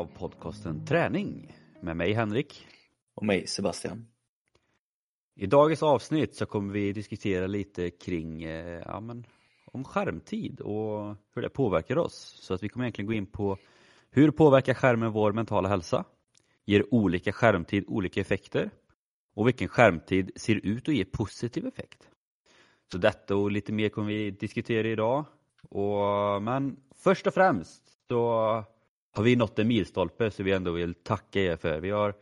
av podcasten Träning med mig Henrik. Och mig Sebastian. I dagens avsnitt så kommer vi diskutera lite kring eh, ja, men, om skärmtid och hur det påverkar oss. Så att vi kommer egentligen gå in på hur påverkar skärmen vår mentala hälsa? Ger olika skärmtid olika effekter? Och vilken skärmtid ser ut att ge positiv effekt? Så detta och lite mer kommer vi diskutera idag. Och, men först och främst så har vi nått en milstolpe så vi ändå vill tacka er för. Vi har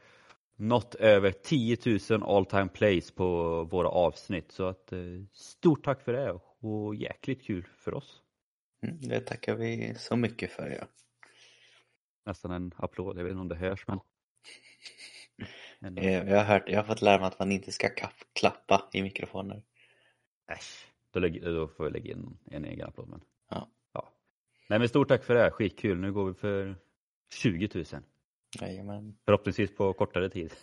nått över 10 000 all time plays på våra avsnitt så att eh, stort tack för det och jäkligt kul för oss. Mm, det tackar vi så mycket för ja. Nästan en applåd, jag vet inte om det hörs men. Jag har, hört, jag har fått lära mig att man inte ska klappa i mikrofoner. Äsch, då, lägger, då får vi lägga in en egen applåd. Men... Nej men stort tack för det, skitkul. Nu går vi för 20 000. Jajamän. Förhoppningsvis på kortare tid.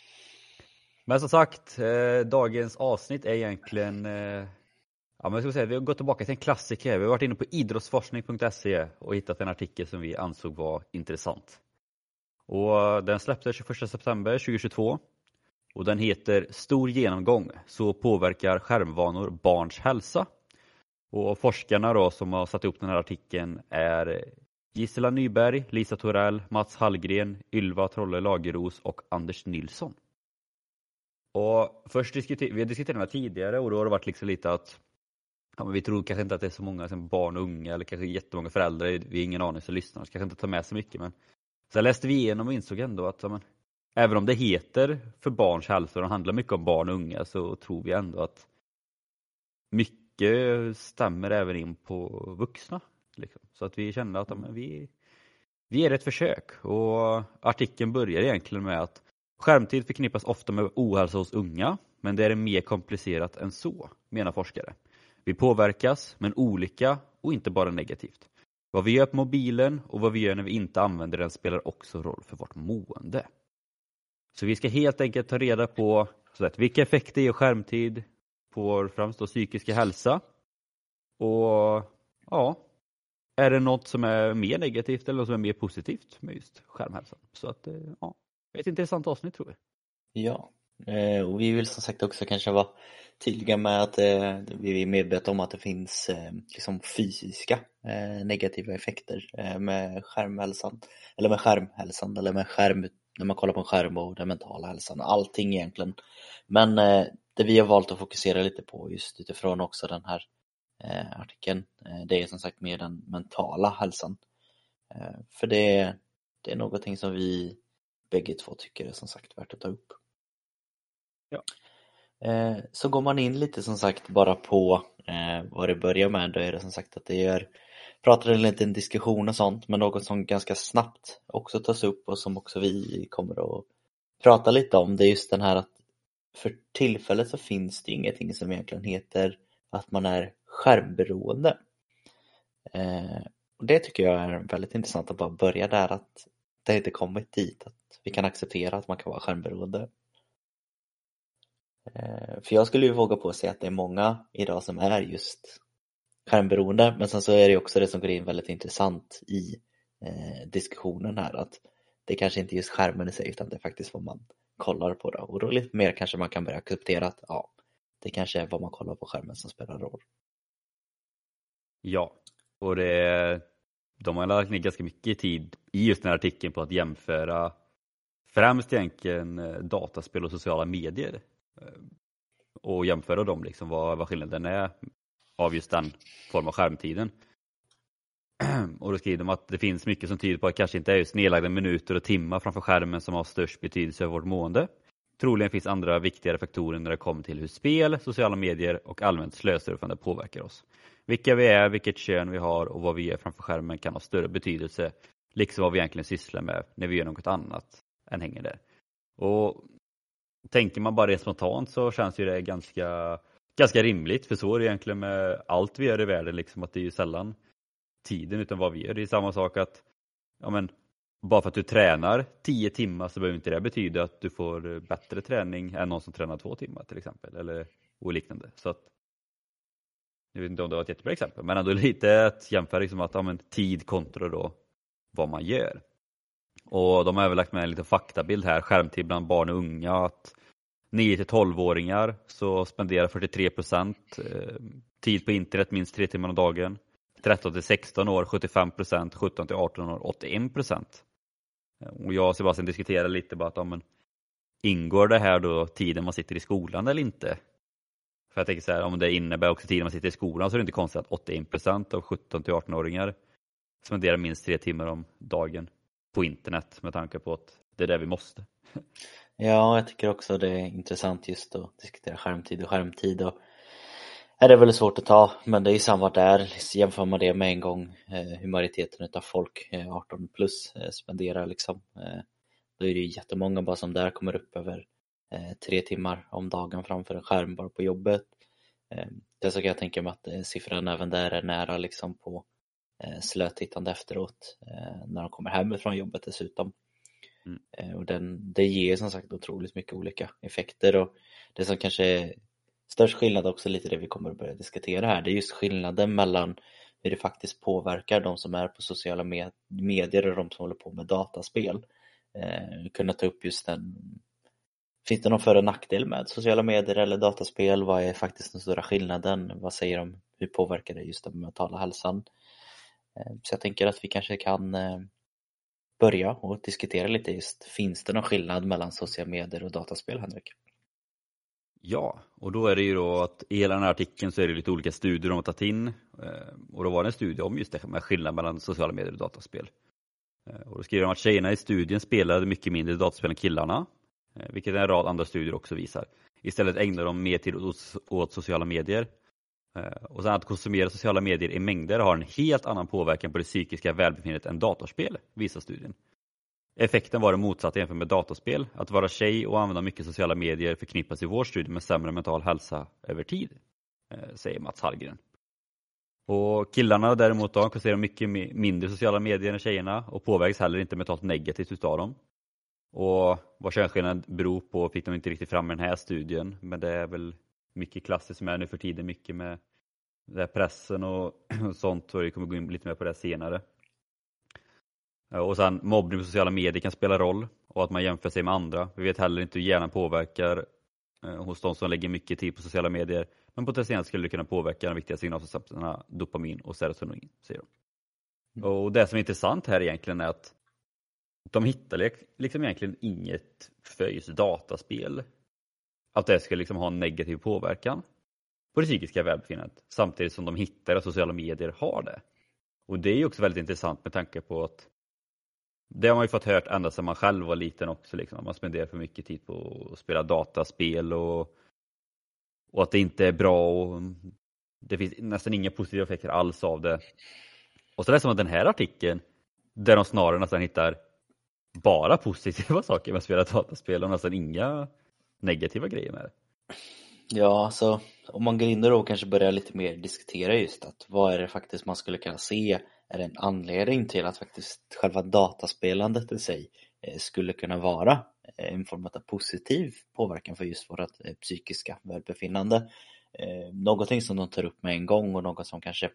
men som sagt, eh, dagens avsnitt är egentligen eh, Ja, men jag ska säga, vi har gått tillbaka till en klassiker. Vi har varit inne på idrottsforskning.se och hittat en artikel som vi ansåg var intressant. Och den släpptes 21 september 2022 och den heter Stor genomgång, så påverkar skärmvanor barns hälsa. Och forskarna då som har satt upp den här artikeln är Gisela Nyberg, Lisa Torell, Mats Hallgren, Ylva Trolle Lageros och Anders Nilsson. Och först diskuter vi har diskuterat den här tidigare och då har det varit liksom lite att ja, men vi tror kanske inte att det är så många som barn och unga eller kanske jättemånga föräldrar, vi har ingen aning som lyssnar, så kanske inte tar med så mycket men Sen läste vi igenom och insåg ändå att ja, men, även om det heter för barns hälsa och handlar mycket om barn och unga så tror vi ändå att mycket stämmer även in på vuxna. Liksom. Så att vi kände att men, vi, vi ger ett försök och artikeln börjar egentligen med att skärmtid förknippas ofta med ohälsa hos unga men det är mer komplicerat än så, menar forskare. Vi påverkas, men olika och inte bara negativt. Vad vi gör på mobilen och vad vi gör när vi inte använder den spelar också roll för vårt mående. Så vi ska helt enkelt ta reda på så att, vilka effekter ger skärmtid på vår främst då, psykiska hälsa. Och ja, är det något som är mer negativt eller något som är mer positivt med just skärmhälsan? Så att eh, ja, ett intressant avsnitt tror vi. Ja, eh, och vi vill som sagt också kanske vara tydliga med att eh, vi är medvetna om att det finns liksom fysiska negativa effekter med skärmhälsan eller med skärmhälsan eller med skärm när man kollar på en skärm och den mentala hälsan, allting egentligen. Men det vi har valt att fokusera lite på just utifrån också den här artikeln, det är som sagt mer den mentala hälsan. För det, det är någonting som vi bägge två tycker är som sagt värt att ta upp. Ja. Eh, så går man in lite som sagt bara på eh, vad det börjar med, då är det som sagt att det är pratar en liten diskussion och sånt, men något som ganska snabbt också tas upp och som också vi kommer att prata lite om, det är just den här att för tillfället så finns det ingenting som egentligen heter att man är skärmberoende. Eh, och det tycker jag är väldigt intressant att bara börja där att det inte kommit dit att vi kan acceptera att man kan vara skärmberoende. Eh, för jag skulle ju våga på att säga att det är många idag som är just skärmberoende men sen så är det också det som går in väldigt intressant i eh, diskussionen här att det kanske inte är just skärmen i sig utan det är faktiskt vad man kollar på det och då lite mer kanske man kan börja acceptera att ja, det kanske är vad man kollar på skärmen som spelar roll. Ja, och det, de har lagt ner ganska mycket tid i just den här artikeln på att jämföra främst egentligen eh, dataspel och sociala medier eh, och jämföra dem, liksom, vad, vad skillnaden är av just den form av skärmtiden. Och då skriver de att det finns mycket som tyder på att det kanske inte är just nedlagda minuter och timmar framför skärmen som har störst betydelse för vårt mående. Troligen finns andra viktigare faktorer när det kommer till hur spel, sociala medier och allmänt slösurfande påverkar oss. Vilka vi är, vilket kön vi har och vad vi gör framför skärmen kan ha större betydelse, liksom vad vi egentligen sysslar med när vi gör något annat än hänger där. Och tänker man bara det spontant så känns ju det ganska, ganska rimligt för så är det egentligen med allt vi gör i världen liksom att det är ju sällan tiden utan vad vi gör. Det är samma sak att ja, men, bara för att du tränar 10 timmar så behöver inte det betyda att du får bättre träning än någon som tränar två timmar till exempel eller och liknande. Så att, jag vet inte om det var ett jättebra exempel men ändå lite att jämföra liksom att ja, men, tid kontra då vad man gör. Och de har även lagt med en liten faktabild här, skärmtid bland barn och unga. att 9 till 12-åringar så spenderar 43 procent eh, tid på internet minst tre timmar om dagen. 13 till 16 år 75 procent, 17 till 18 år 81 procent. Och jag och Sebastian diskuterade lite bara att ja, men, ingår det här då tiden man sitter i skolan eller inte? För jag tänker så här, om det innebär också tiden man sitter i skolan så är det inte konstigt att 81 procent av 17 till 18-åringar spenderar minst tre timmar om dagen på internet med tanke på att det är det vi måste. Ja, jag tycker också det är intressant just att diskutera skärmtid och skärmtid och är det väldigt svårt att ta, men det är samma där. Jämför man det med en gång eh, hur majoriteten av folk, 18 eh, plus, eh, spenderar liksom. Då är det jättemånga bara som där kommer upp över tre timmar om dagen framför en skärm bara på jobbet. Det så kan jag tänka mig att siffran även där är nära liksom på slötittande efteråt när de kommer hem från jobbet dessutom. Mm. Och den, det ger som sagt otroligt mycket olika effekter och det som kanske störst skillnad också lite det vi kommer att börja diskutera här, det är just skillnaden mellan hur det faktiskt påverkar de som är på sociala medier och de som håller på med dataspel. Eh, kunna ta upp just den Finns det någon för och nackdel med sociala medier eller dataspel? Vad är faktiskt den stora skillnaden? Vad säger de? Hur påverkar det just den mentala hälsan? Eh, så jag tänker att vi kanske kan eh, börja och diskutera lite just, finns det någon skillnad mellan sociala medier och dataspel, Henrik? Ja, och då är det ju då att i hela den här artikeln så är det lite olika studier de har tagit in eh, och då var det en studie om just det med skillnaden mellan sociala medier och dataspel. Eh, och då skriver de att tjejerna i studien spelade mycket mindre dataspel än killarna, eh, vilket en rad andra studier också visar. Istället ägnar de mer tid åt sociala medier. Och sen att konsumera sociala medier i mängder har en helt annan påverkan på det psykiska välbefinnandet än datorspel, visar studien. Effekten var den motsatta jämfört med dataspel. Att vara tjej och använda mycket sociala medier förknippas i vår studie med sämre mental hälsa över tid, eh, säger Mats Hallgren. Och killarna däremot då, konsumerar mycket mindre sociala medier än tjejerna och påverkas heller inte mentalt negativt utav dem. Och vad könsskillnaden beror på fick de inte riktigt fram i den här studien, men det är väl mycket klassiskt som är nu för tiden, mycket med pressen och sånt, och vi kommer gå in lite mer på det senare. Eh, och sen mobbning på sociala medier kan spela roll och att man jämför sig med andra. Vi vet heller inte hur hjärnan påverkar eh, hos de som lägger mycket tid på sociala medier. Men potentiellt skulle det kunna påverka de viktiga signalsubstanserna dopamin och serotonin. Säger de. Mm. Och det som är intressant här egentligen är att de hittar liksom egentligen inget för just dataspel. Att det ska liksom ha en negativ påverkan på det psykiska välbefinnandet samtidigt som de hittar att sociala medier har det. Och det är också väldigt intressant med tanke på att det har man ju fått hört ända sedan man själv var liten också, liksom. man spenderar för mycket tid på att spela dataspel och, och att det inte är bra och det finns nästan inga positiva effekter alls av det. Och så läser man den här artikeln där de snarare nästan hittar bara positiva saker med att spela dataspel och nästan inga negativa grejer med det. Ja, så om man går in och kanske börjar lite mer diskutera just att vad är det faktiskt man skulle kunna se är en anledning till att faktiskt själva dataspelandet i sig eh, skulle kunna vara eh, en form av positiv påverkan för just vårt eh, psykiska välbefinnande. Någonting som de tar upp med en gång och något som kanske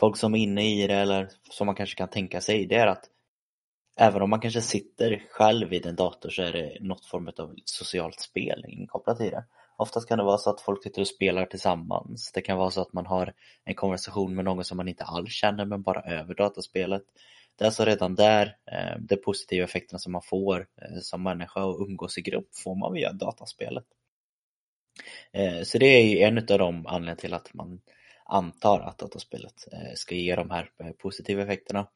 folk som är inne i det eller som man kanske kan tänka sig det är att även om man kanske sitter själv vid en dator så är det något form av socialt spel inkopplat i det. Oftast kan det vara så att folk sitter och spelar tillsammans. Det kan vara så att man har en konversation med någon som man inte alls känner men bara över dataspelet. Det är alltså redan där, eh, de positiva effekterna som man får eh, som människa och umgås i grupp får man via dataspelet. Eh, så det är ju en av de anledningarna till att man antar att dataspelet eh, ska ge de här eh, positiva effekterna.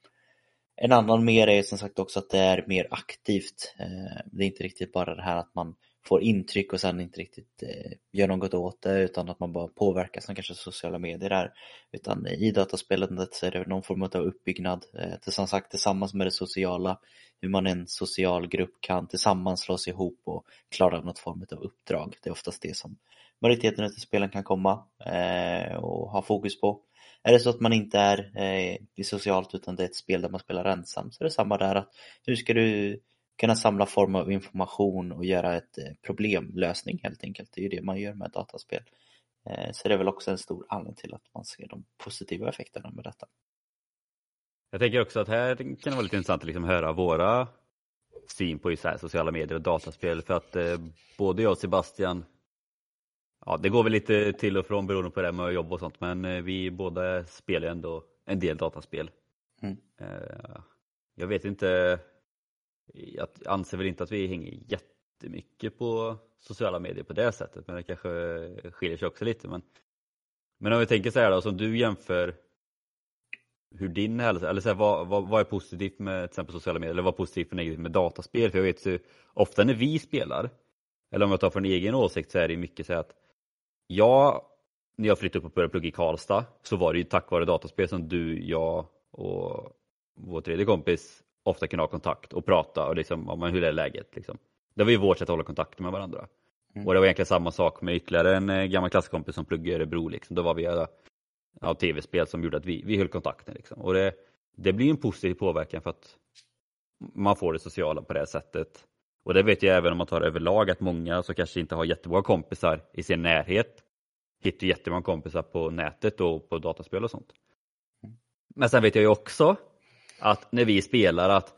En annan mer är som sagt också att det är mer aktivt. Eh, det är inte riktigt bara det här att man får intryck och sen inte riktigt eh, gör något åt det utan att man bara påverkas som kanske sociala medier är. Utan i dataspelandet så är det någon form av uppbyggnad, eh, som sagt tillsammans med det sociala, hur man i en social grupp kan tillsammans slå sig ihop och klara något form av uppdrag. Det är oftast det som majoriteten av spelen kan komma eh, och ha fokus på. Är det så att man inte är eh, socialt utan det är ett spel där man spelar ensam så är det samma där att hur ska du kunna samla form av information och göra ett eh, problemlösning helt enkelt. Det är ju det man gör med dataspel. Eh, så det är väl också en stor anledning till att man ser de positiva effekterna med detta. Jag tänker också att här kan det vara lite intressant att liksom höra våra syn på så sociala medier och dataspel för att eh, både jag och Sebastian Ja, det går väl lite till och från beroende på det med jobb och sånt men eh, vi båda spelar ändå en del dataspel. Mm. Eh, jag vet inte, jag anser väl inte att vi hänger jättemycket på sociala medier på det sättet men det kanske skiljer sig också lite. Men, men om vi tänker så här då, som du jämför hur din hälsa, eller så här, vad, vad, vad, är positivt med till exempel sociala medier eller vad är positivt och negativt med dataspel? För jag vet ju, ofta när vi spelar, eller om jag tar från egen åsikt så är det mycket så att jag, när jag flyttade upp och började plugga i Karlstad så var det ju tack vare dataspel som du, jag och vår tredje kompis ofta kunde ha kontakt och prata och liksom, men hur är läget? Liksom. Det var ju vårt sätt att hålla kontakt med varandra. Mm. Och det var egentligen samma sak med ytterligare en eh, gammal klasskompis som pluggade i Örebro. Liksom. Då var vi ja, tv-spel som gjorde att vi, vi höll kontakten. Liksom. Och det, det blir en positiv påverkan för att man får det sociala på det sättet. Och det vet jag även om man tar överlag att många som kanske inte har jättemånga kompisar i sin närhet hittar jättemånga kompisar på nätet och på dataspel och sånt. Men sen vet jag ju också att när vi spelar att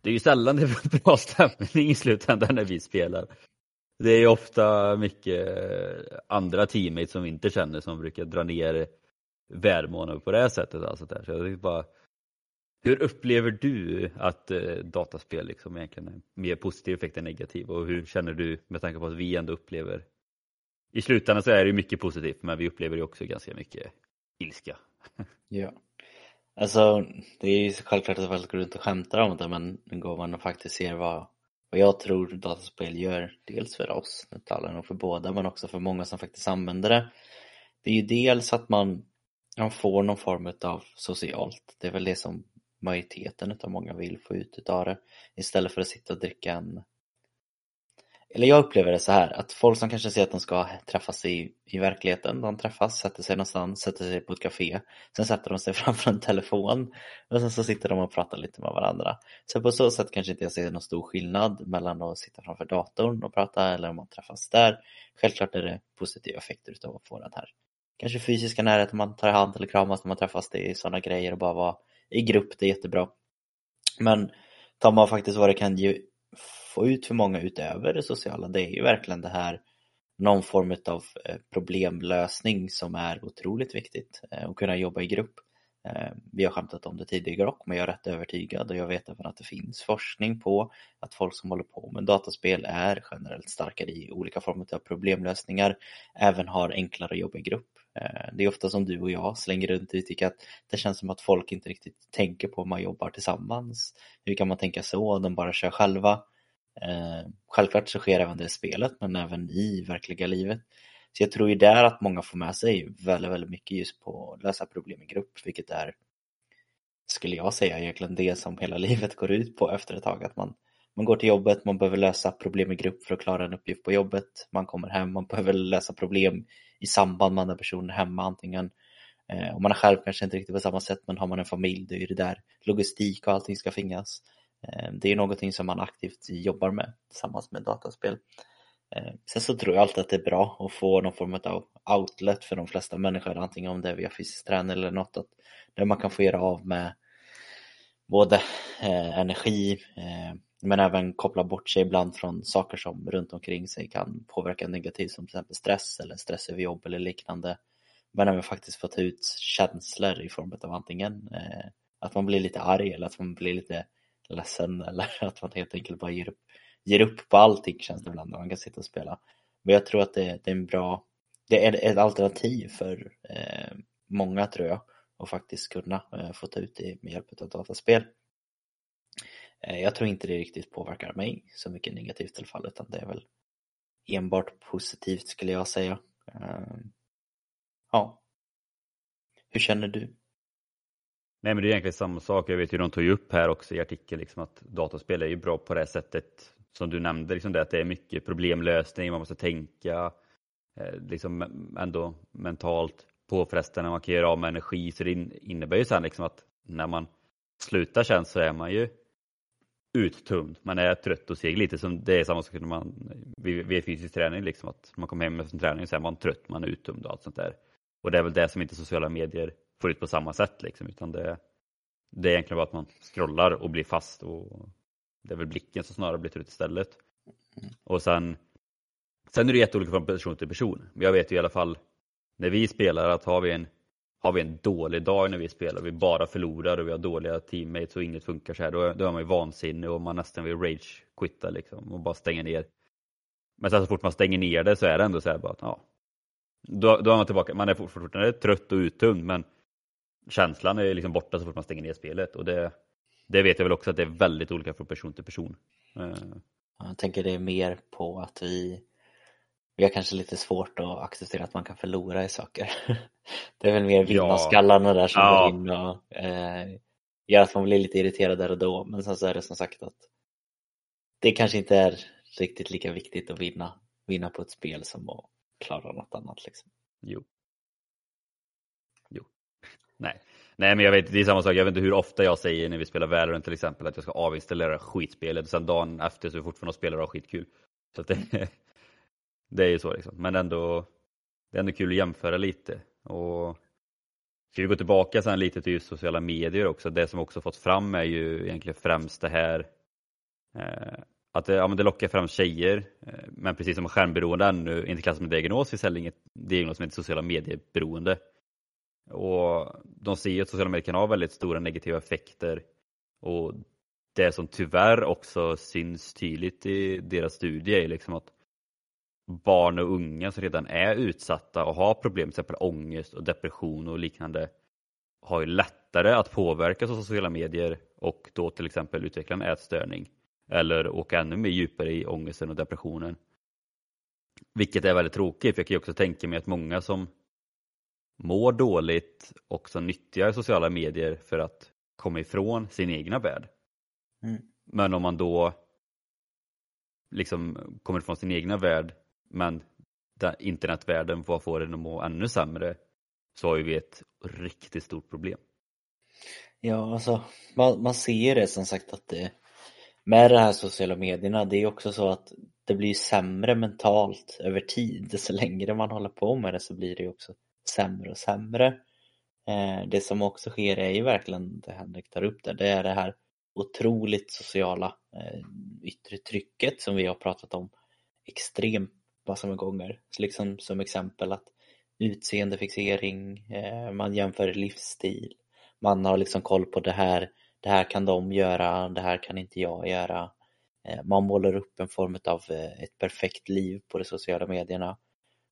det är ju sällan det är bra stämning i slutändan när vi spelar. Det är ju ofta mycket eh, andra teammates som vi inte känner som brukar dra ner välmående på det här sättet. Alltså där. Så jag bara, hur upplever du att eh, dataspel liksom egentligen är mer positiv effekt än negativ och hur känner du med tanke på att vi ändå upplever i slutändan så är det mycket positivt men vi upplever ju också ganska mycket ilska. Ja. Alltså det är ju självklart att folk går runt och skämtar om det men går man och faktiskt ser vad, vad jag tror dataspel gör. Dels för oss, nu talar jag nog för båda men också för många som faktiskt använder det. Det är ju dels att man, man får någon form av socialt, det är väl det som majoriteten av många vill få ut utav det. Istället för att sitta och dricka en eller jag upplever det så här att folk som kanske säger att de ska träffas i, i verkligheten, de träffas, sätter sig någonstans, sätter sig på ett café, sen sätter de sig framför en telefon och sen så sitter de och pratar lite med varandra. Så på så sätt kanske inte jag ser någon stor skillnad mellan att sitta framför datorn och prata eller om man träffas där. Självklart är det positiva effekter utav att få den här kanske fysiska närheten, man tar i hand eller kramas när man träffas, det är sådana grejer och bara vara i grupp, det är jättebra. Men tar man faktiskt vad det kan ge, få ut för många utöver det sociala, det är ju verkligen det här någon form av eh, problemlösning som är otroligt viktigt eh, och kunna jobba i grupp. Eh, vi har skämtat om det tidigare också, men jag är rätt övertygad och jag vet även att det finns forskning på att folk som håller på med dataspel är generellt starkare i olika former av problemlösningar, även har enklare att jobba i grupp. Eh, det är ofta som du och jag slänger runt i tycker att det känns som att folk inte riktigt tänker på om man jobbar tillsammans. Hur kan man tänka så? De bara kör själva. Eh, självklart så sker även det i spelet men även i verkliga livet. Så jag tror ju där att många får med sig väldigt, väldigt mycket just på att lösa problem i grupp, vilket är, skulle jag säga, egentligen det som hela livet går ut på efter ett tag. Att man, man går till jobbet, man behöver lösa problem i grupp för att klara en uppgift på jobbet. Man kommer hem, man behöver lösa problem i samband med andra personer hemma, antingen eh, om man är själv kanske inte riktigt på samma sätt, men har man en familj, då är det där logistik och allting ska finnas. Eh, det är någonting som man aktivt jobbar med tillsammans med dataspel. Eh, sen så tror jag alltid att det är bra att få någon form av outlet för de flesta människor, antingen om det är via fysisk träning eller något, att, där man kan få göra av med både eh, energi eh, men även koppla bort sig ibland från saker som runt omkring sig kan påverka negativt som till exempel stress eller stress över jobb eller liknande. Men även faktiskt få ta ut känslor i form av antingen eh, att man blir lite arg eller att man blir lite ledsen eller att man helt enkelt bara ger upp ger upp på allting känns det ibland när man kan sitta och spela. Men jag tror att det, det är en bra, det är ett alternativ för eh, många tror jag att faktiskt kunna eh, få ta ut det med hjälp av dataspel. Eh, jag tror inte det riktigt påverkar mig så mycket negativt i alla fall utan det är väl enbart positivt skulle jag säga. Ehm, ja. Hur känner du? Nej men det är egentligen samma sak. Jag vet ju de tog ju upp här också i artikeln liksom att dataspel är ju bra på det sättet som du nämnde, liksom det, att det är mycket problemlösning, man måste tänka eh, liksom ändå mentalt påfrestande, man kan göra av med energi. Så det innebär ju sen liksom att när man slutar sen så är man ju uttömd. Man är trött och seg lite som det är samma sak när man vid, vid fysisk träning liksom att man kommer hem efter träningen, träning så är man trött, man är uttömd och allt sånt där. Och det är väl det som inte sociala medier får ut på samma sätt liksom utan det, Det är egentligen bara att man scrollar och blir fast och det är väl blicken som snarare blir trött istället. Och sen, sen är det jätteolika från person till person. Men jag vet ju i alla fall när vi spelar att har vi en, har vi en dålig dag när vi spelar, vi bara förlorar och vi har dåliga teammates och inget funkar så här, då, då är man ju vansinnig och man nästan vill rage-quitta liksom och bara stänga ner. Men sen så fort man stänger ner det så är det ändå så här bara att ja, då, då är man tillbaka, man är fortfarande trött och uttömd men känslan är liksom borta så fort man stänger ner spelet. Och det, det vet jag väl också att det är väldigt olika från person till person. Eh. Jag tänker det är mer på att vi vi har kanske lite svårt att acceptera att man kan förlora i saker. Det är väl mer vinnarskallarna där som Ja. går in och eh, gör att man blir lite irriterad där och då. Men sen så är det som sagt att det kanske inte är riktigt lika viktigt att vinna, vinna på ett spel som att klara något annat. Liksom. Jo. Jo. Nej. Nej men jag vet, det är samma sak, jag vet inte hur ofta jag säger när vi spelar Valorant till exempel att jag ska avinstallera skitspelet och sen dagen efter så är fortfarande och spelar och skitkul. Så det, det är ju så liksom. Men ändå, det är ändå kul att jämföra lite. Och ska vi gå tillbaka sen lite till just sociala medier också, det som också fått fram är ju egentligen främst det här eh, att det, ja, men det lockar fram tjejer, eh, men precis som skärmberoende ännu inte klassas som en diagnos, finns heller inget diagnos som heter sociala medieberoende. Och de ser ju att sociala medier kan ha väldigt stora negativa effekter och det som tyvärr också syns tydligt i deras studie är liksom att barn och unga som redan är utsatta och har problem, till exempel ångest och depression och liknande, har ju lättare att påverkas av sociala medier och då till exempel utveckla en ätstörning eller åka ännu mer djupare i ångesten och depressionen. Vilket är väldigt tråkigt, för jag kan ju också tänka mig att många som mår dåligt också nyttjar sociala medier för att komma ifrån sin egna värld. Mm. Men om man då liksom kommer ifrån sin egna värld men internetvärlden får få den att må ännu sämre så har ju vi ett riktigt stort problem. Ja, alltså man, man ser ju det som sagt att det med de här sociala medierna, det är också så att det blir sämre mentalt över tid. Så längre man håller på med det så blir det ju också sämre och sämre. Eh, det som också sker är ju verkligen det Henrik tar upp där, det är det här otroligt sociala eh, yttre trycket som vi har pratat om extremt massor med gånger. Så liksom som exempel att utseendefixering, eh, man jämför livsstil, man har liksom koll på det här, det här kan de göra, det här kan inte jag göra. Eh, Man målar upp en form av eh, ett perfekt liv på de sociala medierna.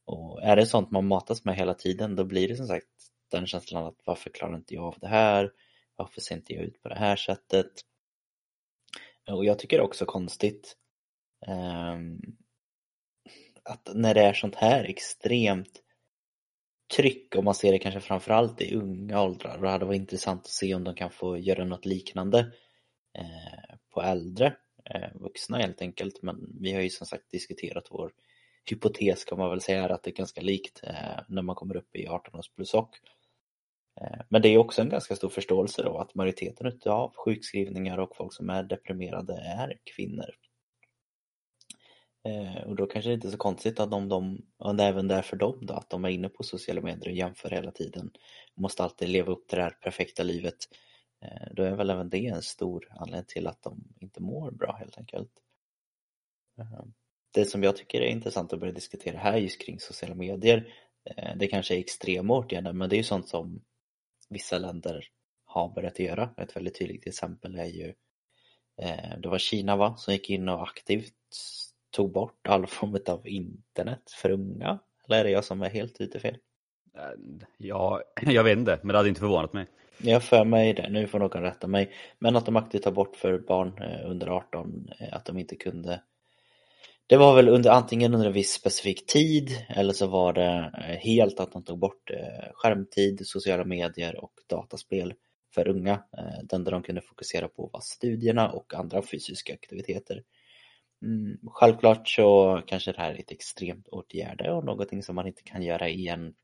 Och är det sånt man matas med hela tiden då blir det som sagt den känslan att varför klarar inte jag av det här? Varför ser inte jag ut på det här sättet? Och jag tycker det är också konstigt ehm, att när det är sånt här extremt tryck och man ser det kanske framförallt i unga åldrar och det hade varit intressant att se om de kan få göra något liknande eh, på äldre eh, vuxna helt enkelt men vi har ju som sagt diskuterat vår hypotes kan man väl säga är att det är ganska likt eh, när man kommer upp i 18 års plus och Men det är också en ganska stor förståelse då att majoriteten av sjukskrivningar och folk som är deprimerade är kvinnor. Eh, Och då kanske det inte är så konstigt att om de, och det är även därför de dem då, att de är inne på sociala medier och jämför hela tiden. Måste alltid leva upp till det här perfekta livet. Eh, Då är väl även det en stor anledning till att de inte mår bra helt enkelt. Eh, Det som jag tycker är intressant att börja diskutera här just kring sociala medier, eh, det kanske är extrema åtgärder men det är ju sånt som vissa länder har börjat göra. Ett väldigt tydligt exempel är ju eh, det var Kina va, som gick in och aktivt tog bort all form av internet för unga. Eller är det jag som är helt ute fel? Eh, Ja, jag vet inte, men det hade inte förvånat mig. Jag för mig det, nu får någon rätta mig. Men att de aktivt tar bort för barn eh, under 18 eh, att de inte kunde Det var väl under, antingen under en viss specifik tid eller så var det helt att de tog bort skärmtid, sociala medier och dataspel för unga. Det enda de kunde fokusera på var studierna och andra fysiska aktiviteter. Mm, självklart så kanske det här är ett extremt åtgärde och någonting som man inte kan göra i en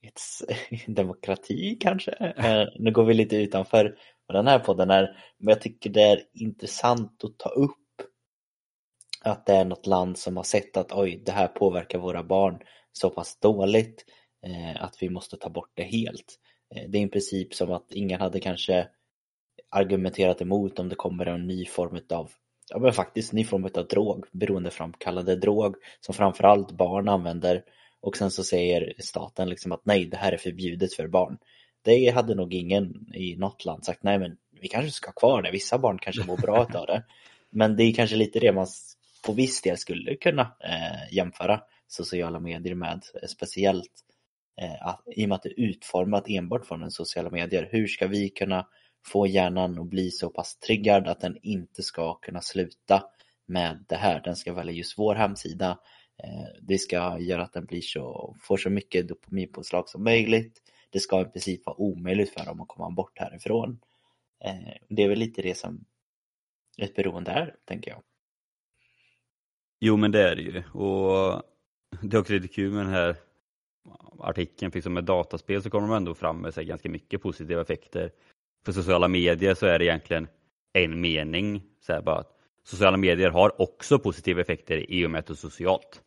demokrati kanske. Eh, nu går vi lite utanför vad den här podden är, men jag tycker det är intressant att ta upp att det är något land som har sett att oj, det här påverkar våra barn så pass dåligt eh, att vi måste ta bort det helt. Eh, det är i princip som att ingen hade kanske argumenterat emot om det kommer en ny form av ja men faktiskt ny form av drog, beroendeframkallande drog som framförallt barn använder och sen så säger staten liksom att nej, det här är förbjudet för barn. Det hade nog ingen i något land sagt, nej men vi kanske ska ha kvar det, vissa barn kanske mår bra av det. Men det är kanske lite det man på viss del skulle kunna eh, jämföra sociala medier med, speciellt eh, att, i och med att det är utformat enbart från sociala medier. Hur ska vi kunna få hjärnan att bli så pass triggad att den inte ska kunna sluta med det här. Den ska välja just vår hemsida. Eh, det ska göra att den blir så, får så mycket dopaminpåslag som möjligt. Det ska i princip vara omöjligt för dem att komma bort härifrån. Eh, det är väl lite det som ett beroende är, tänker jag. Jo, men det är det ju. Och det är också lite kul med den här artikeln, för med dataspel så kommer de ändå fram med sig ganska mycket positiva effekter för sociala medier så är det egentligen en mening. Så här bara att sociala medier har också positiva effekter i och med att det är socialt.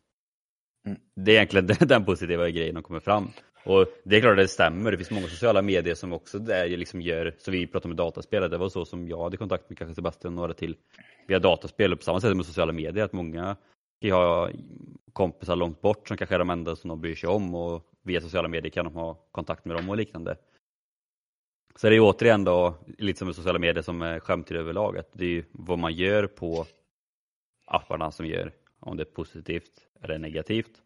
Mm. Det är egentligen den positiva grejen de kommer fram. Och det är klart att det stämmer. Det finns många sociala medier som också där liksom gör, så vi pratar med dataspel, det var så som jag hade kontakt med kanske Sebastian och några till via dataspel. På samma sätt med sociala medier, att många har kompisar långt bort som kanske är de enda som de bryr sig om och via sociala medier kan de ha kontakt med dem och liknande. Så det är återigen då, lite som med sociala medier som eh, är överlag, att det är ju vad man gör på apparna som gör om det är positivt eller negativt.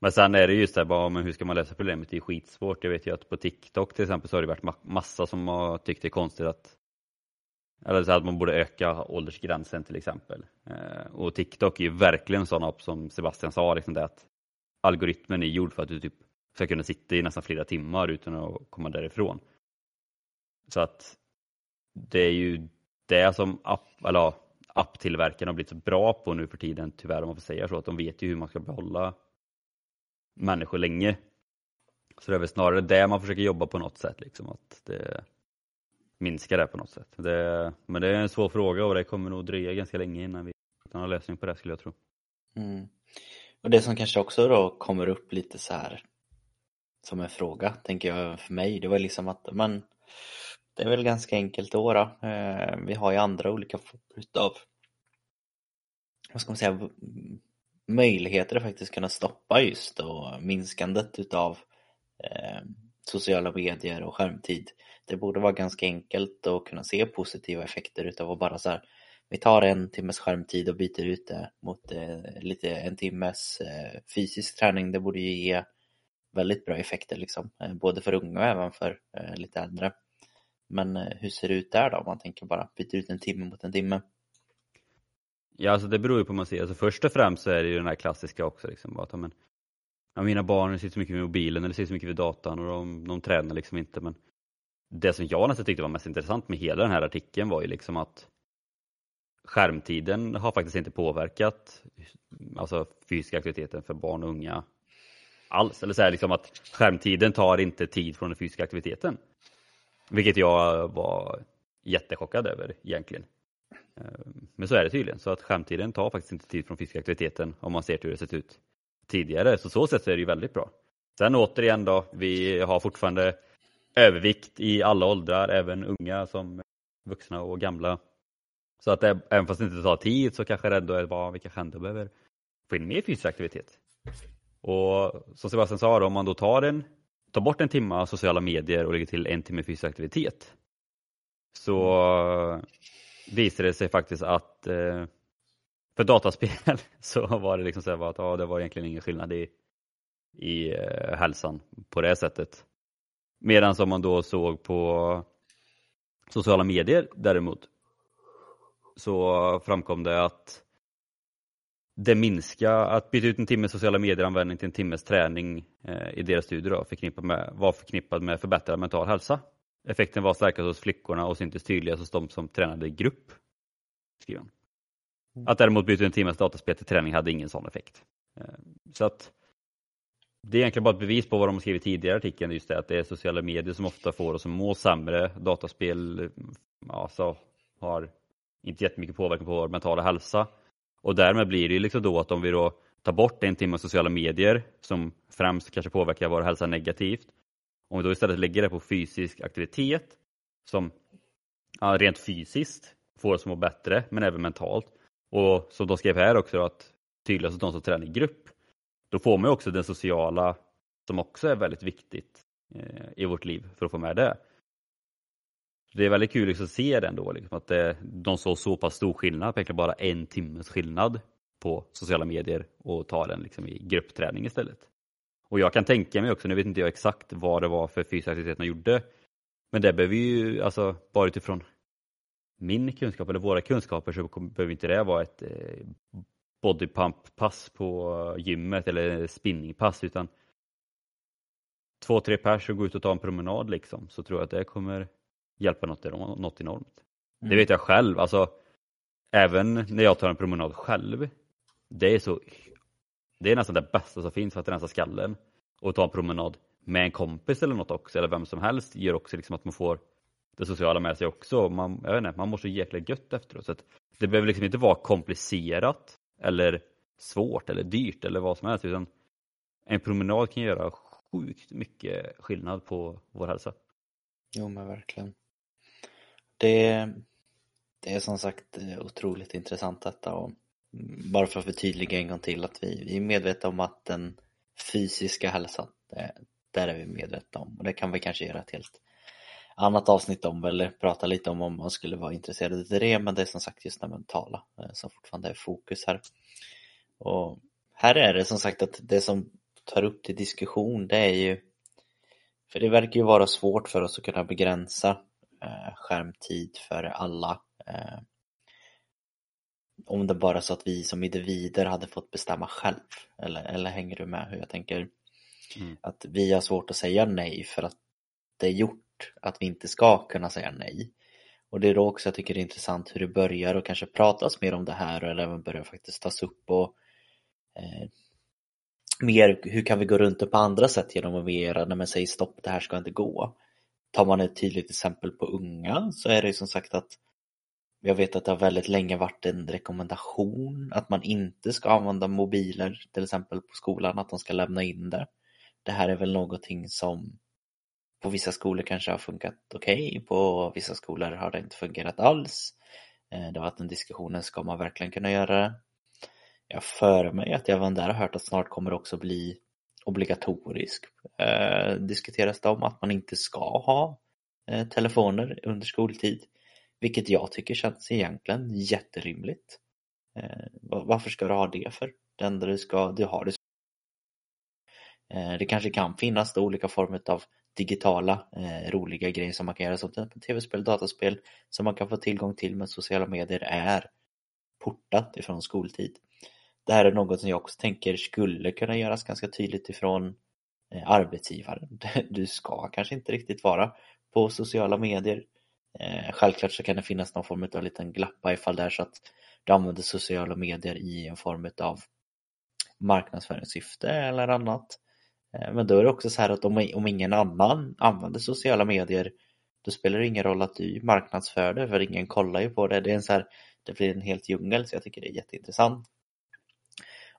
Men sen är det just det bara, men hur ska man lösa problemet? Det är skitsvårt. Jag vet ju att på TikTok till exempel så har det varit massa som har tyckt det är konstigt att eller så att man borde öka åldersgränsen till exempel. Eh, och TikTok är ju verkligen en sån app som Sebastian sa, liksom det att algoritmen är gjord för att du typ ska kunna sitta i nästan flera timmar utan att komma därifrån. Så att det är ju det som app, eller apptillverkarna har blivit så bra på nu för tiden, tyvärr om man får säga så, att de vet ju hur man ska behålla människor länge. Så det är väl snarare det man försöker jobba på något sätt, liksom, att det minskar det på något sätt. Det, men det är en svår fråga och det kommer nog dröja ganska länge innan vi hittar någon lösning på det skulle jag tro. Mm. Och det som kanske också då kommer upp lite så här som en fråga, tänker jag för mig, det var liksom att man det är väl ganska enkelt då. då. Eh, vi har ju andra olika former av vad ska man säga, möjligheter att faktiskt kunna stoppa just då minskandet utav eh, sociala medier och skärmtid. Det borde vara ganska enkelt att kunna se positiva effekter utav att bara så här, vi tar en timmes skärmtid och byter ut det mot eh, lite en timmes eh, fysisk träning. Det borde ju ge väldigt bra effekter liksom, eh, både för unga och även för eh, lite äldre. Men eh, hur ser det ut där då om man tänker bara byta ut en timme mot en timme? Ja, alltså det beror ju på vad man ser. Alltså först och främst så är det ju den här klassiska också. Liksom, att, men, ja, mina barn sitter så mycket med mobilen eller sitter så mycket vid datorn och de, de tränar liksom inte. Men det som jag nästan tyckte var mest intressant med hela den här artikeln var ju liksom att skärmtiden har faktiskt inte påverkat alltså fysiska aktiviteten för barn och unga alls. Eller så här, liksom att skärmtiden tar inte tid från den fysiska aktiviteten. Vilket jag var jättechockad över egentligen. Ehm, men så är det tydligen, så att skärmtiden tar faktiskt inte tid från fiskaktiviteten om man ser till hur det sett ut tidigare. Så så sätt så är det ju väldigt bra. Sen återigen då, vi har fortfarande övervikt i alla åldrar, även unga som vuxna och gamla. Så att även fast det inte tar tid så kanske det ändå är vad vi kanske ändå behöver få in mer fysisk aktivitet. Och som Sebastian sa, då, om man då tar en ta bort en timme sociala medier och lägga till en timme fysisk aktivitet så visade det sig faktiskt att eh, för dataspel så var det liksom så att ja, det var egentligen ingen skillnad i, i eh, hälsan på det sättet. Medan som man då såg på sociala medier däremot så framkom det att det minska, att byta ut en timmes sociala medieanvändning till en timmes träning eh, i deras studier då, förknippat med, var förknippad med förbättrad mental hälsa. Effekten var starkast hos flickorna och syntes tydligast hos de som tränade i grupp. Skriver mm. Att däremot byta en timmes dataspel till träning hade ingen sån effekt. Eh, så att det är egentligen bara ett bevis på vad de har skrivit tidigare i artikeln, just det att det är sociala medier som ofta får oss att må sämre. Dataspel alltså, har inte jättemycket påverkan på vår mentala hälsa. Och därmed blir det liksom då att om vi då tar bort en timme sociala medier som främst kanske påverkar vår hälsa negativt Om vi då istället lägger det på fysisk aktivitet som ja, rent fysiskt får oss att må bättre men även mentalt. Och som de skrev här också att tydligast att de som tränar i grupp, då får man också den sociala som också är väldigt viktigt eh, i vårt liv för att få med det. Det är väldigt kul liksom att se det ändå, liksom, att det, de såg så pass stor skillnad, verkligen bara en timmes skillnad på sociala medier och ta den liksom i gruppträning istället. Och jag kan tänka mig också, nu vet inte jag exakt vad det var för fysisk aktivitet man gjorde, men det behöver ju, alltså bara utifrån min kunskap eller våra kunskaper så behöver inte det vara ett eh, bodypump-pass på gymmet eller spinningpass utan två, tre pers och gå ut och ta en promenad liksom så tror jag att det kommer hjälpa något, något enormt. Mm. Det vet jag själv, alltså även när jag tar en promenad själv. Det är så det är nästan det bästa som finns för att rensa skallen. Och ta en promenad med en kompis eller något också, eller vem som helst, gör också liksom att man får det sociala med sig också. Man, jag vet inte, man mår så jäkla gött efteråt. Så det behöver liksom inte vara komplicerat eller svårt eller dyrt eller vad som helst. Utan en promenad kan göra sjukt mycket skillnad på vår hälsa. Jo men verkligen. Det, det är som sagt eh, otroligt intressant detta och mm, bara för att förtydliga en gång till att vi, vi är medvetna om att den fysiska hälsan, det, där är vi medvetna om och det kan vi kanske göra ett helt annat avsnitt om eller prata lite om om man skulle vara intresserad av det men det är som sagt just det mentala eh, som fortfarande är fokus här. Och här är det som sagt att det som tar upp till diskussion det är ju för det verkar ju vara svårt för oss att kunna begränsa skärmtid för alla eh, om det bara så att vi som individer hade fått bestämma själv eller, eller hänger du med hur jag tänker? Mm. Att vi har svårt att säga nej för att det är gjort att vi inte ska kunna säga nej. Och det är då också jag tycker det är intressant hur det börjar och kanske pratas mer om det här eller även börjar faktiskt tas upp och eh, mer hur kan vi gå runt det på andra sätt genom att agera när man säger stopp, det här ska inte gå. Tar man ett tydligt exempel på unga så är det ju som sagt att jag vet att det har väldigt länge varit en rekommendation att man inte ska använda mobiler till exempel på skolan, att de ska lämna in det. Det här är väl någonting som på vissa skolor kanske har funkat okej, okay. på vissa skolor har det inte fungerat alls. Eh, det har varit en diskussion, ska man verkligen kunna göra det? Jag för mig att jag även där har hört att snart kommer det också bli Obligatorisk, eh, diskuteras det om att man inte ska ha eh, telefoner under skoltid. Vilket jag tycker känns egentligen jätterimligt. Eh, varför ska du ha det för? Det enda du ska, du har det eh, det kanske kan finnas då olika former av digitala eh, roliga grejer som man kan göra som till exempel tv-spel, dataspel som man kan få tillgång till men sociala medier är portat ifrån skoltid. Det här är något som jag också tänker skulle kunna göras ganska tydligt ifrån eh, arbetsgivaren. Du ska kanske inte riktigt vara på sociala medier eh, självklart så kan det finnas någon form av liten glappa ifall det är så att du använder sociala medier i en form av marknadsföringssyfte eller annat. Eh, men då är det också så här att om, om ingen annan använder sociala medier då spelar det ingen roll att du marknadsför det för ingen kollar ju på det. Det, är en så här, det blir en helt djungel så jag tycker det är jätteintressant.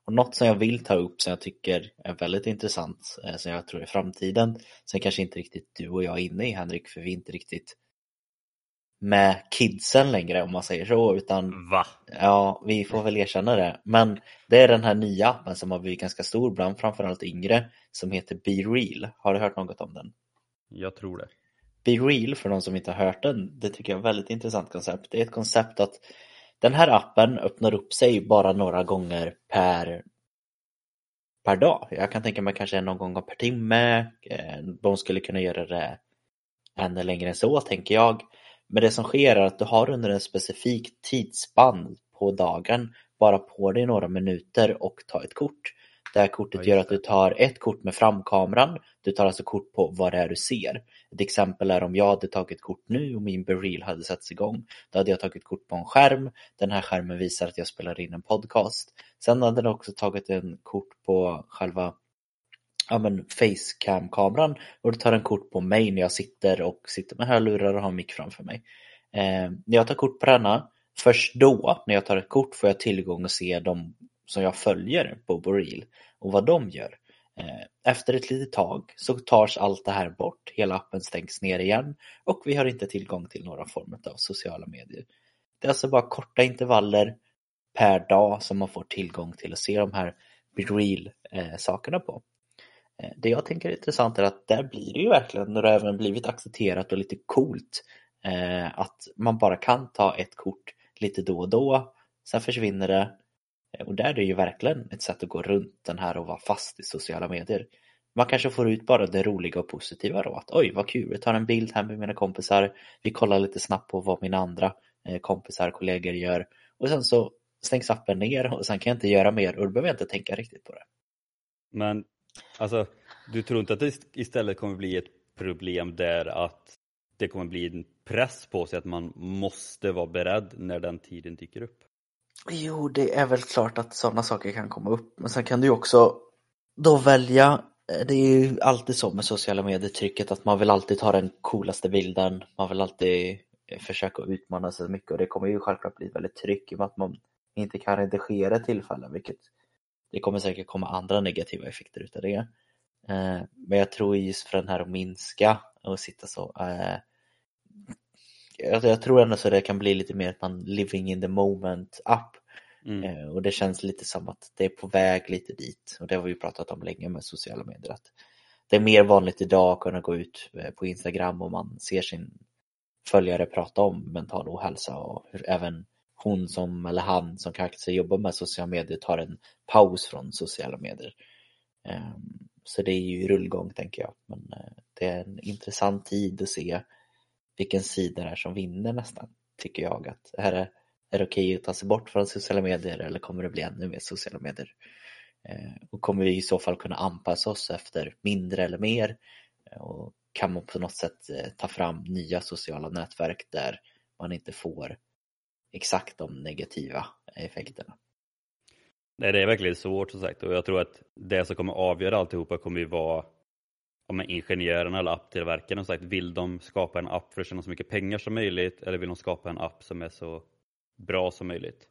Och något som jag vill ta upp som jag tycker är väldigt intressant eh, som jag tror är framtiden sen kanske inte riktigt du och jag är inne i Henrik för vi är inte riktigt med kidsen längre om man säger så utan Va? Ja, vi får väl erkänna det. Men det är den här nya appen som har blivit ganska stor bland framförallt yngre som heter Be Real. Har du hört något om den? Jag tror det. Be Real för de som inte har hört den, det tycker jag är ett väldigt intressant koncept. Det är ett koncept att den här appen öppnar upp sig bara några gånger per per dag. Jag kan tänka mig kanske någon gång per timme. Eh, de skulle kunna göra det ännu längre än så tänker jag. Men det som sker är att du har under en specifik tidsspann på dagen bara på dig några minuter och ta ett kort. Det här kortet gör att du tar ett kort med framkameran. Du tar alltså kort på vad det är du ser. Ett exempel är om jag hade tagit kort nu och min Bereal hade satts igång. Då hade jag tagit kort på en skärm. Den här skärmen visar att jag spelar in en podcast. Sen hade den också tagit en kort på själva ja, men facecam-kameran och du tar en kort på mig när jag sitter och sitter med hörlurar och har mick framför mig. Eh, när jag tar kort på denna, först då när jag tar ett kort får jag tillgång och se dem som jag följer på Boril och vad de gör. Eh, efter ett litet tag så tas allt det här bort, hela appen stängs ner igen och vi har inte tillgång till några former av sociala medier. Det är alltså bara korta intervaller per dag som man får tillgång till att se de här real eh, sakerna på. Eh, det jag tänker är intressant är att där blir det ju verkligen, när det även blivit accepterat och lite coolt, att man bara kan ta ett kort lite då och då, sen försvinner det. Eh, och där är det ju verkligen ett sätt att gå runt den här och vara fast i sociala medier. Man kanske får ut bara det roliga och positiva då, att oj vad kul, jag tar en bild här med mina kompisar, vi kollar lite snabbt på vad mina andra eh, kompisar, kollegor gör och sen så stängs appen ner och sen kan jag inte göra mer och då behöver jag inte tänka riktigt på det. Men alltså, du tror inte att det istället kommer bli ett problem där att det kommer bli en press på sig att man måste vara beredd när den tiden dyker upp? Jo, det är väl klart att sådana saker kan komma upp, men sen kan du ju också då välja eh, det är ju alltid så med sociala medier-trycket att man vill alltid ta den coolaste bilden, man vill alltid eh, försöka utmana sig mycket. Och det kommer ju självklart bli väldigt tryck i och med att man inte kan redigera tillfällen, vilket det kommer säkert komma andra negativa effekter utav det. Eh, men jag tror just för den här att minska och sitta så eh, jag tror ändå så det kan bli lite mer att man living in the moment up mm. Eh, och det känns lite som att det är på väg lite dit och det har vi pratat om länge med sociala medier att det är mer vanligt idag att kunna gå ut på Instagram och man ser sin följare prata om mental ohälsa och hur även hon som, eller han som kanske jobbar med sociala medier tar en paus från sociala medier. Ehm, så det är ju rullgång tänker jag, men eh, det är en intressant tid att se vilken sida det är som vinner nästan, tycker jag. att Är det, är det okej att ta sig bort från sociala medier eller kommer det bli ännu mer sociala medier? Eh, och kommer vi i så fall kunna anpassa oss efter mindre eller mer? Eh, och kan man på något sätt eh, ta fram nya sociala nätverk där man inte får exakt de negativa effekterna. Nej, det är verkligen svårt som sagt och jag tror att det som kommer avgöra alltihopa kommer ju vara om ingenjörerna eller apptillverkarna sagt, vill de skapa en app för att tjäna så mycket pengar som möjligt eller vill de skapa en app som är så bra som möjligt?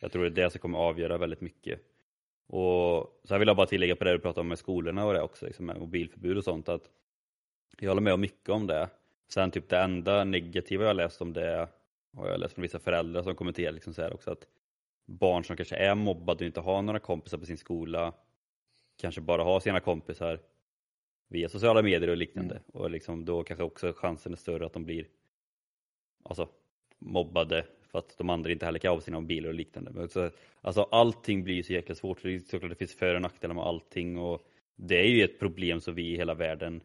Jag tror det är det som kommer avgöra väldigt mycket. Och så här vill jag bara tillägga på det du pratade om med skolorna och det också, liksom med mobilförbud och sånt, att jag håller med om mycket om det. Sen typ det enda negativa jag läst om det och jag läst från vissa föräldrar som kommenterar liksom så här också att barn som kanske är mobbade och inte har några kompisar på sin skola kanske bara har sina kompisar via sociala medier och liknande mm. och liksom då kanske också chansen är större att de blir alltså, mobbade för att de andra inte heller kan ha sina mobiler och liknande. Men så, alltså allting blir så jäkla svårt, det är såklart det finns för och nackdelar med allting och det är ju ett problem som vi i hela världen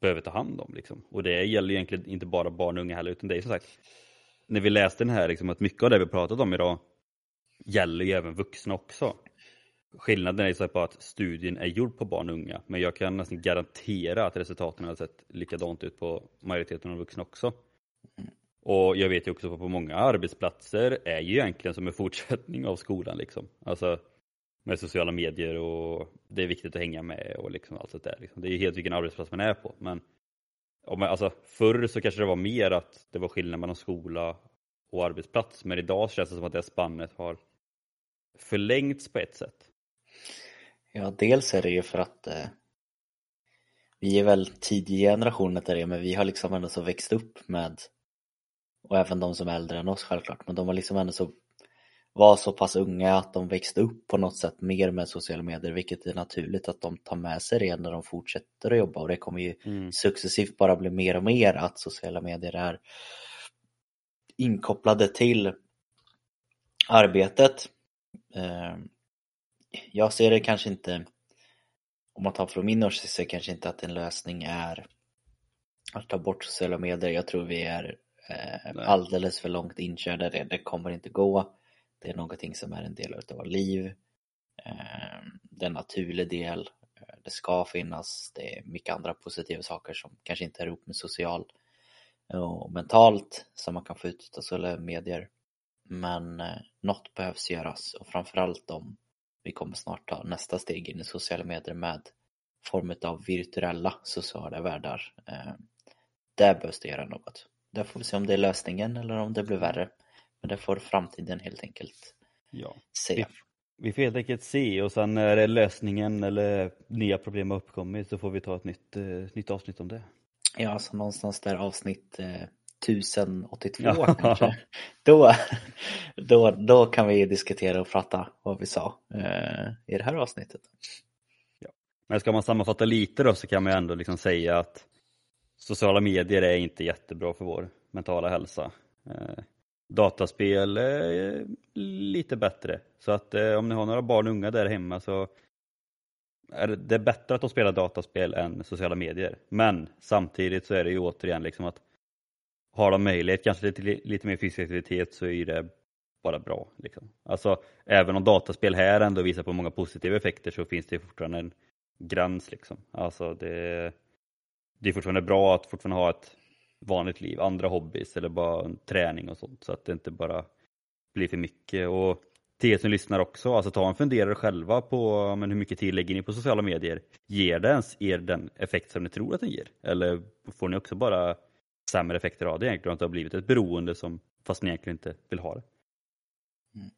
behöver ta hand om. Liksom. Och det gäller egentligen inte bara barn och unga heller, utan det är som sagt när vi läste den här, liksom, att mycket av det vi pratat om idag gäller ju även vuxna också. Skillnaden är så bara att studien är gjord på barn och unga, men jag kan nästan garantera att resultaten har sett likadant ut på majoriteten av vuxna också. Och jag vet ju också att på många arbetsplatser är ju egentligen som en fortsättning av skolan liksom. Alltså med sociala medier och det är viktigt att hänga med och liksom allt sånt där. Liksom. Det är ju helt vilken arbetsplats man är på. Men om, alltså, förr så kanske det var mer att det var skillnad mellan skola och arbetsplats, men idag känns det som att det spannet har förlängts på ett sätt. Ja, dels är det ju för att eh, vi är väl tidiga generationer till det, men vi har liksom ändå så växt upp med, och även de som är äldre än oss självklart, men de har liksom ändå så var så pass unga att de växte upp på något sätt mer med sociala medier vilket är naturligt att de tar med sig det när de fortsätter att jobba och det kommer ju mm. successivt bara bli mer och mer att sociala medier är inkopplade till arbetet. Eh, jag ser det kanske inte, om man tar från min åsikt, ser kanske inte att en lösning är att ta bort sociala medier. Jag tror vi är eh, alldeles för långt inkörda det. Det kommer inte gå. Det är någonting som är en del av vårt liv. Ehm, det är en naturlig del. Det ska finnas. Det är mycket andra positiva saker som kanske inte är ihop med social och mentalt som man kan få ut av sociala medier. Men eh, något behövs göras och framförallt om vi kommer snart ta nästa steg in i sociala medier med form av virtuella sociala världar. Ehm, där behövs det göra något. Där får vi se om det är lösningen eller om det blir värre. Men det får framtiden helt enkelt ja. se. Vi, vi får helt enkelt se och sen när lösningen eller nya problem har uppkommit så får vi ta ett nytt, eh, nytt avsnitt om det. Ja, så någonstans där avsnitt eh, 1082 ja. kanske. Då, då, då kan vi diskutera och prata vad vi sa eh, i det här avsnittet. Ja. Men ska man sammanfatta lite då så kan man ju ändå liksom säga att sociala medier är inte jättebra för vår mentala hälsa. Eh, dataspel är lite bättre. Så att eh, om ni har några barn och unga där hemma så är det bättre att de spelar dataspel än sociala medier. Men samtidigt så är det ju återigen liksom att har de möjlighet kanske till lite mer fysisk aktivitet så är det bara bra. Liksom. Alltså, även om dataspel här ändå visar på många positiva effekter så finns det fortfarande en gräns. Liksom. Alltså, det, det är fortfarande bra att fortfarande ha ett vanligt liv, andra hobbys eller bara träning och sånt så att det inte bara blir för mycket. Och till er som lyssnar också, alltså ta en funderare själva på men hur mycket tid lägger ni på sociala medier? Ger det ens er den effekt som ni tror att den ger? Eller får ni också bara sämre effekter av det egentligen? Att det har blivit ett beroende som, fast ni egentligen inte vill ha det? Mm.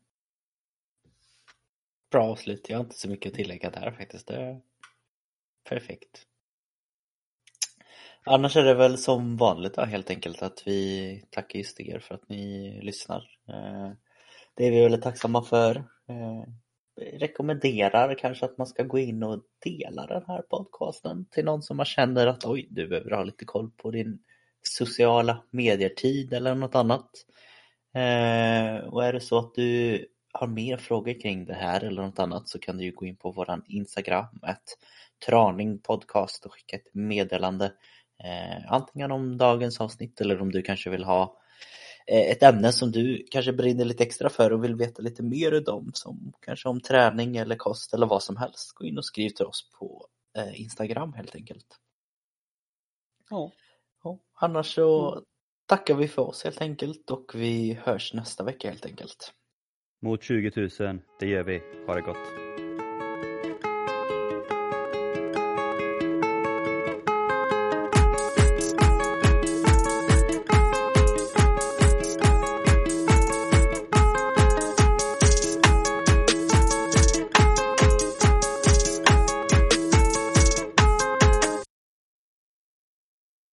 Bra avslut, jag har inte så mycket att tillägga där faktiskt. Det är perfekt. Annars är det väl som vanligt då, helt enkelt att vi tackar just er för att ni lyssnar. Eh, det är vi väldigt tacksamma för. Eh, rekommenderar kanske att man ska gå in och dela den här podcasten till någon som man känner att oj, du behöver ha lite koll på din sociala medier-tid eller något annat. Eh, och är det så att du har mer frågor kring det här eller något annat så kan du ju gå in på våran Instagram, ett Traning podcast och skicka ett meddelande Eh, antingen om dagens avsnitt eller om du kanske vill ha eh, ett ämne som du kanske brinner lite extra för och vill veta lite mer om som kanske om träning eller kost eller vad som helst. Gå in och skriv till oss på eh, Instagram helt enkelt. Ja ja. Annars så mm. tackar vi för oss helt enkelt och vi hörs nästa vecka helt enkelt. Mot 20 000, det gör vi. Ha det gott.